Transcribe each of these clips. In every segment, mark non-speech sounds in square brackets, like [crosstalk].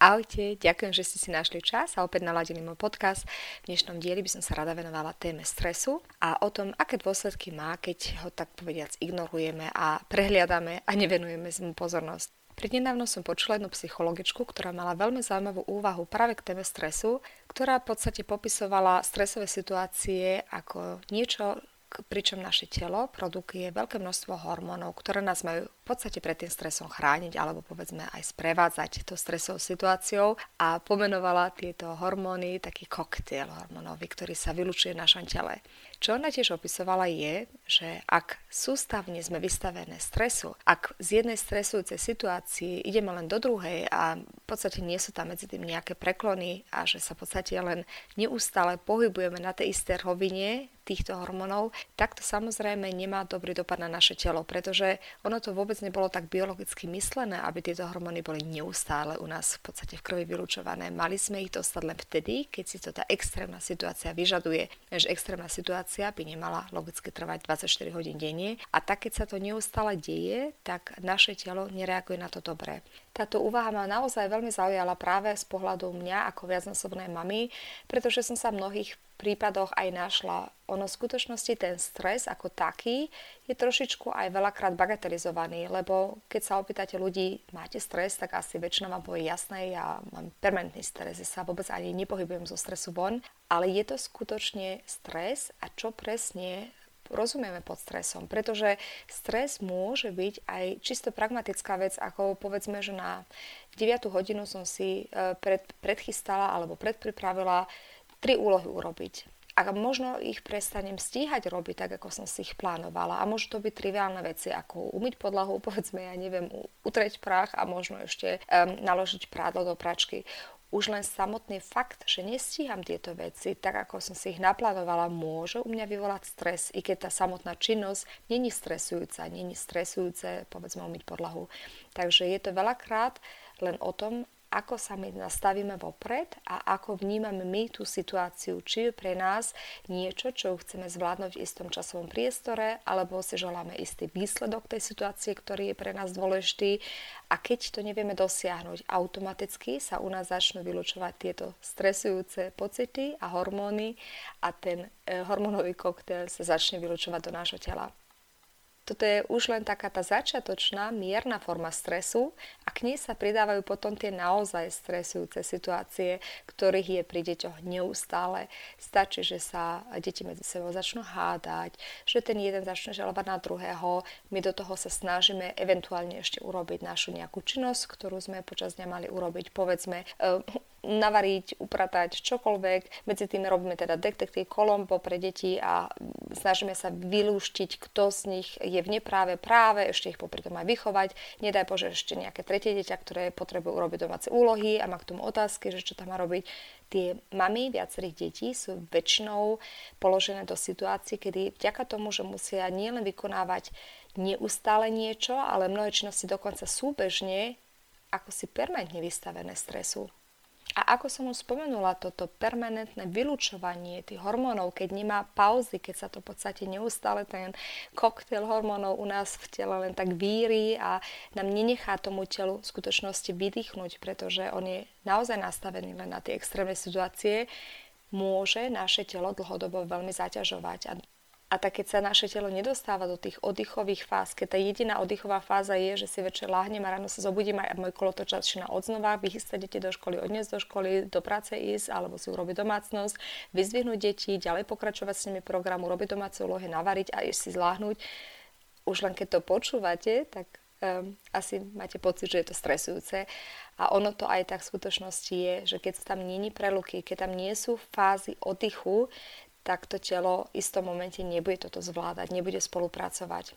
Ahojte, ďakujem, že ste si našli čas a opäť naladili môj podcast. V dnešnom dieli by som sa rada venovala téme stresu a o tom, aké dôsledky má, keď ho tak povediac ignorujeme a prehliadame a nevenujeme mu pozornosť. Prednedávno som počula jednu psychologičku, ktorá mala veľmi zaujímavú úvahu práve k téme stresu, ktorá v podstate popisovala stresové situácie ako niečo, pričom naše telo produkuje veľké množstvo hormónov, ktoré nás majú podstate pred tým stresom chrániť alebo povedzme aj sprevádzať to stresovou situáciou a pomenovala tieto hormóny taký koktail hormónový, ktorý sa vylučuje v našom tele. Čo ona tiež opisovala je, že ak sústavne sme vystavené stresu, ak z jednej stresujúcej situácii ideme len do druhej a v podstate nie sú tam medzi tým nejaké preklony a že sa v podstate len neustále pohybujeme na tej isté rovine týchto hormónov, tak to samozrejme nemá dobrý dopad na naše telo, pretože ono to vôbec nebolo tak biologicky myslené, aby tieto hormóny boli neustále u nás v podstate v krvi vylúčované. Mali sme ich dostať len vtedy, keď si to tá extrémna situácia vyžaduje. Že extrémna situácia by nemala logicky trvať 24 hodín denne a tak, keď sa to neustále deje, tak naše telo nereaguje na to dobre. Táto úvaha ma naozaj veľmi zaujala práve z pohľadu mňa ako viacnásobnej mamy, pretože som sa mnohých prípadoch aj našla. Ono v skutočnosti ten stres ako taký je trošičku aj veľakrát bagatelizovaný, lebo keď sa opýtate ľudí, máte stres, tak asi väčšina vám povie jasné, ja mám permanentný stres, ja sa vôbec ani nepohybujem zo stresu von, ale je to skutočne stres a čo presne rozumieme pod stresom, pretože stres môže byť aj čisto pragmatická vec, ako povedzme, že na 9 hodinu som si e, pred, predchystala alebo predpripravila tri úlohy urobiť. A možno ich prestanem stíhať robiť tak, ako som si ich plánovala. A môžu to byť triviálne veci, ako umyť podlahu, [laughs] povedzme, ja neviem, utreť prach a možno ešte um, naložiť prádlo do pračky. Už len samotný fakt, že nestíham tieto veci tak, ako som si ich naplánovala, môže u mňa vyvolať stres, i keď tá samotná činnosť není stresujúca, není stresujúce, povedzme, umyť podlahu. Takže je to veľakrát len o tom, ako sa my nastavíme vopred a ako vnímame my tú situáciu, či je pre nás niečo, čo chceme zvládnuť v istom časovom priestore, alebo si želáme istý výsledok tej situácie, ktorý je pre nás dôležitý. A keď to nevieme dosiahnuť, automaticky sa u nás začnú vylučovať tieto stresujúce pocity a hormóny a ten e, hormónový koktail sa začne vylučovať do nášho tela. Toto je už len taká tá začiatočná, mierna forma stresu a k nej sa pridávajú potom tie naozaj stresujúce situácie, ktorých je pri deťoch neustále. Stačí, že sa deti medzi sebou začnú hádať, že ten jeden začne žalovať na druhého, my do toho sa snažíme eventuálne ešte urobiť našu nejakú činnosť, ktorú sme počas dňa mali urobiť, povedzme, uh, navariť, upratať, čokoľvek. Medzi tým robíme teda detektív Kolombo pre deti a snažíme sa vylúštiť, kto z nich je v nepráve práve, ešte ich popri tom aj vychovať. Nedaj Bože ešte nejaké tretie dieťa, ktoré potrebuje urobiť domáce úlohy a má k tomu otázky, že čo tam má robiť. Tie mamy viacerých detí sú väčšinou položené do situácií, kedy vďaka tomu, že musia nielen vykonávať neustále niečo, ale mnohé činnosti dokonca súbežne, ako si permanentne vystavené stresu. A ako som už spomenula, toto permanentné vylúčovanie tých hormónov, keď nemá pauzy, keď sa to v podstate neustále ten koktail hormónov u nás v tele len tak víri a nám nenechá tomu telu v skutočnosti vydýchnuť, pretože on je naozaj nastavený len na tie extrémne situácie, môže naše telo dlhodobo veľmi zaťažovať. A A tak keď sa naše telo nedostáva do tých oddychových fáz, keď tá jediná oddychová fáza je, že si večer láhnem a ráno sa zobudím a môj kolotoč začína odznova, vychystať deti do školy, odniesť do školy, do práce ísť, alebo si urobiť domácnosť, vyzvihnúť deti, ďalej pokračovať s nimi programu, robiť domáce úlohy, navariť a ešte si zláhnuť. Už len keď to počúvate, tak um, asi máte pocit, že je to stresujúce. A ono to aj tak v skutočnosti je, že keď tam nie preluky, keď tam nie sú fázy oddychu, tak to telo v istom momente nebude toto zvládať, nebude spolupracovať.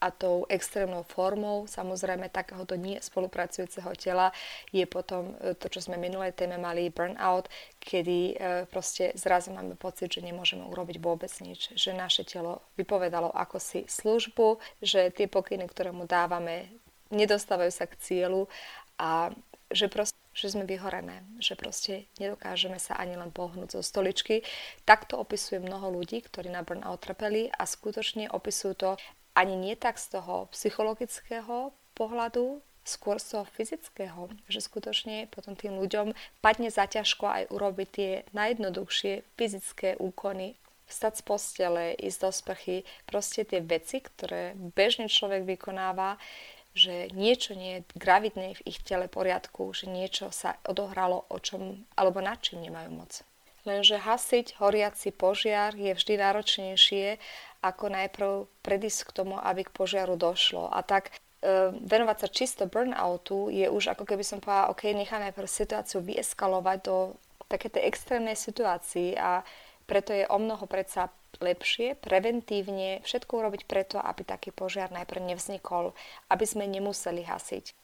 A tou extrémnou formou, samozrejme, takéhoto nie spolupracujúceho tela je potom e, to, čo sme minulej téme mali, burnout, kedy e, proste zrazu máme pocit, že nemôžeme urobiť vôbec nič, že naše telo vypovedalo ako si službu, že tie pokyny, ktoré mu dávame, nedostávajú sa k cieľu a že proste že sme vyhorené, že proste nedokážeme sa ani len pohnúť zo stoličky. Takto opisuje mnoho ľudí, ktorí na burnout trpeli a skutočne opisujú to ani nie tak z toho psychologického pohľadu, skôr z toho fyzického, že skutočne potom tým ľuďom padne zaťažko aj urobiť tie najjednoduchšie fyzické úkony, vstať z postele, ísť do sprchy, proste tie veci, ktoré bežný človek vykonáva, že niečo nie je gravidné v ich tele poriadku, že niečo sa odohralo, o čom, alebo nad čím nemajú moc. Lenže hasiť horiaci požiar je vždy náročnejšie, ako najprv predísť k tomu, aby k požiaru došlo. A tak e, venovať sa čisto burnoutu je už ako keby som povedala, OK, nechám najprv situáciu vyeskalovať do také tej extrémnej situácii a preto je o mnoho predsa lepšie preventívne všetko urobiť preto, aby taký požiar najprv nevznikol, aby sme nemuseli hasiť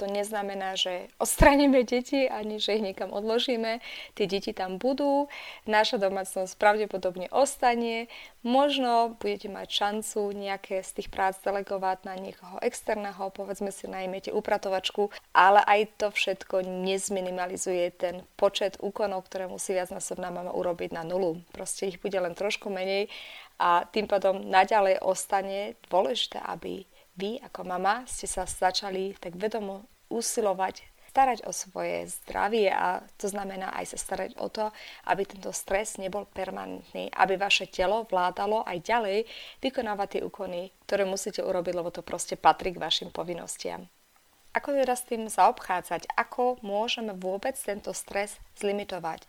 to neznamená, že odstraníme deti ani že ich niekam odložíme. Tie deti tam budú, naša domácnosť pravdepodobne ostane, možno budete mať šancu nejaké z tých prác delegovať na niekoho externého, povedzme si najmete upratovačku, ale aj to všetko nezminimalizuje ten počet úkonov, ktoré musí viacnásobná mama urobiť na nulu. Proste ich bude len trošku menej a tým pádom naďalej ostane dôležité, aby vy ako mama ste sa začali tak vedomo usilovať starať o svoje zdravie a to znamená aj sa starať o to, aby tento stres nebol permanentný, aby vaše telo vládalo aj ďalej vykonávať tie úkony, ktoré musíte urobiť, lebo to proste patrí k vašim povinnostiam. Ako teda s tým zaobchádzať? Ako môžeme vôbec tento stres zlimitovať?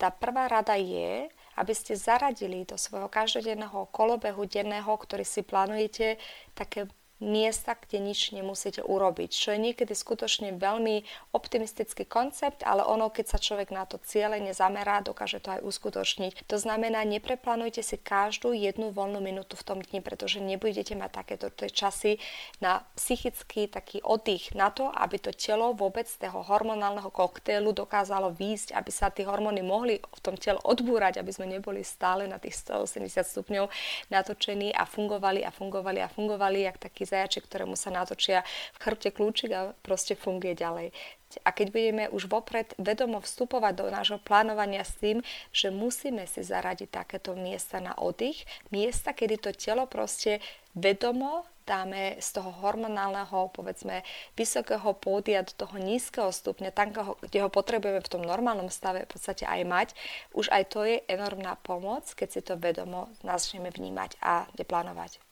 Tá prvá rada je, aby ste zaradili do svojho každodenného kolobehu denného, ktorý si plánujete, také miesta, kde nič nemusíte urobiť. Čo je niekedy skutočne veľmi optimistický koncept, ale ono, keď sa človek na to ciele nezamerá, dokáže to aj uskutočniť. To znamená, nepreplánujte si každú jednu voľnú minútu v tom dni, pretože nebudete mať takéto časy na psychický taký oddych, na to, aby to telo vôbec z toho hormonálneho koktejlu dokázalo výjsť, aby sa tie hormóny mohli v tom tele odbúrať, aby sme neboli stále na tých 180 stupňov natočení a fungovali a fungovali a fungovali, jak taký zajačik, ktorému sa natočia v chrbte kľúčik a proste funguje ďalej. A keď budeme už vopred vedomo vstupovať do nášho plánovania s tým, že musíme si zaradiť takéto miesta na oddych, miesta, kedy to telo proste vedomo dáme z toho hormonálneho, povedzme, vysokého pódia do toho nízkeho stupňa, tam, kde ho potrebujeme v tom normálnom stave v podstate aj mať, už aj to je enormná pomoc, keď si to vedomo začneme vnímať a neplánovať.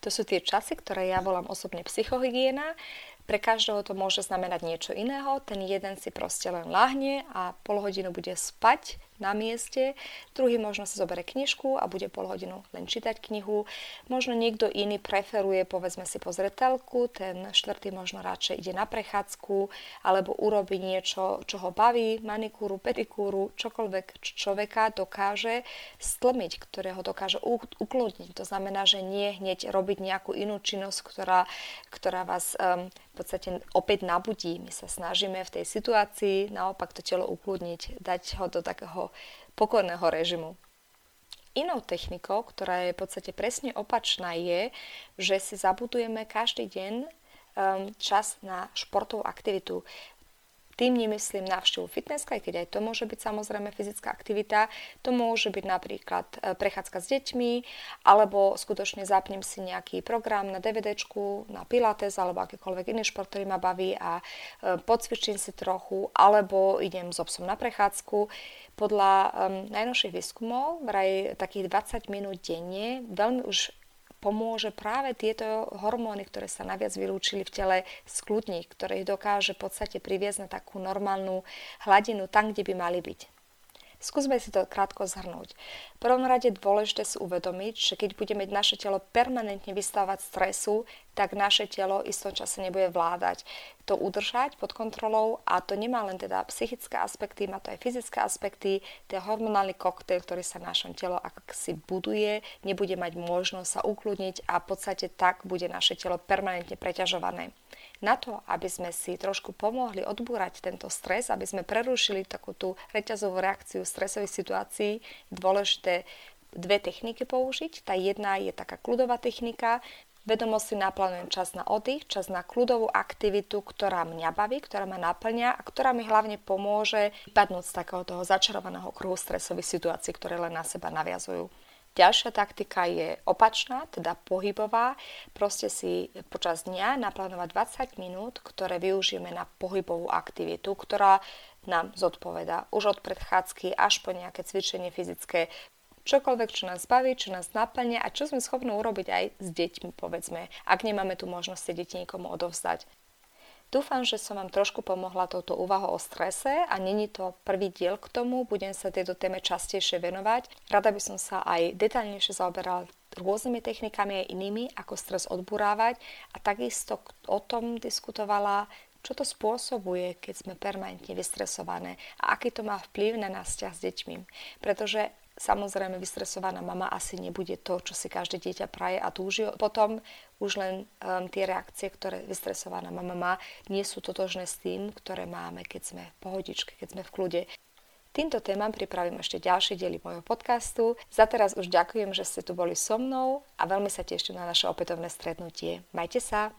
To sú tie časy, ktoré ja volám osobne psychohygiena. Pre každého to môže znamenať niečo iného. Ten jeden si proste len lahne a pol hodinu bude spať na mieste, druhý možno sa zoberie knižku a bude pol hodinu len čítať knihu, možno niekto iný preferuje povedzme si pozrieť telku, ten štvrtý možno radšej ide na prechádzku alebo urobí niečo, čo ho baví, manikúru, pedikúru, čokoľvek človeka dokáže stlmiť, ktoré ho dokáže ukludniť. To znamená, že nie hneď robiť nejakú inú činnosť, ktorá, ktorá vás um, podstate opäť nabudí. My sa snažíme v tej situácii naopak to telo ukludniť, dať ho do takého pokorného režimu. Inou technikou, ktorá je v podstate presne opačná, je, že si zabudujeme každý deň um, čas na športovú aktivitu. Tým nemyslím návštevu fitnesska, aj keď aj to môže byť samozrejme fyzická aktivita. To môže byť napríklad e, prechádzka s deťmi, alebo skutočne zapnem si nejaký program na DVDčku, na pilates, alebo akýkoľvek iný šport, ktorý ma baví a e, podcvičím si trochu, alebo idem s obsom na prechádzku. Podľa um, najnovších výskumov, vraj takých 20 minút denne, veľmi už pomôže práve tieto hormóny, ktoré sa naviac vylúčili v tele, skľudniť, ktoré ich dokáže v podstate priviesť na takú normálnu hladinu tam, kde by mali byť. Skúsme si to krátko zhrnúť. V prvom rade dôležité si uvedomiť, že keď budeme naše telo permanentne vystavovať stresu, tak naše telo istom čase nebude vládať to udržať pod kontrolou a to nemá len teda psychické aspekty, má to aj fyzické aspekty, ten hormonálny koktejl, ktorý sa v našom telo ak si buduje, nebude mať možnosť sa ukludniť a v podstate tak bude naše telo permanentne preťažované. Na to, aby sme si trošku pomohli odbúrať tento stres, aby sme prerušili takú tú reťazovú reakciu stresových situácií, dôležité dve techniky použiť. Tá jedna je taká kľudová technika, Vedomo si naplánujem čas na oddych, čas na kľudovú aktivitu, ktorá mňa baví, ktorá ma naplňa a ktorá mi hlavne pomôže padnúť z takého toho začarovaného kruhu stresových situácií, ktoré len na seba naviazujú. Ďalšia taktika je opačná, teda pohybová. Proste si počas dňa naplánovať 20 minút, ktoré využijeme na pohybovú aktivitu, ktorá nám zodpoveda už od predchádzky až po nejaké cvičenie fyzické, čokoľvek, čo nás baví, čo nás naplňa a čo sme schopní urobiť aj s deťmi, povedzme, ak nemáme tu možnosť tie deti niekomu odovzdať. Dúfam, že som vám trošku pomohla touto úvahou o strese a není to prvý diel k tomu, budem sa tejto téme častejšie venovať. Rada by som sa aj detaľnejšie zaoberala rôznymi technikami aj inými, ako stres odburávať a takisto o tom diskutovala, čo to spôsobuje, keď sme permanentne vystresované a aký to má vplyv na nás s deťmi. Pretože Samozrejme, vystresovaná mama asi nebude to, čo si každé dieťa praje a túži. Potom už len um, tie reakcie, ktoré vystresovaná mama má, nie sú totožné s tým, ktoré máme, keď sme v pohodičke, keď sme v kľude. Týmto témam pripravím ešte ďalšie diely môjho podcastu. Za teraz už ďakujem, že ste tu boli so mnou a veľmi sa teším na naše opätovné stretnutie. Majte sa!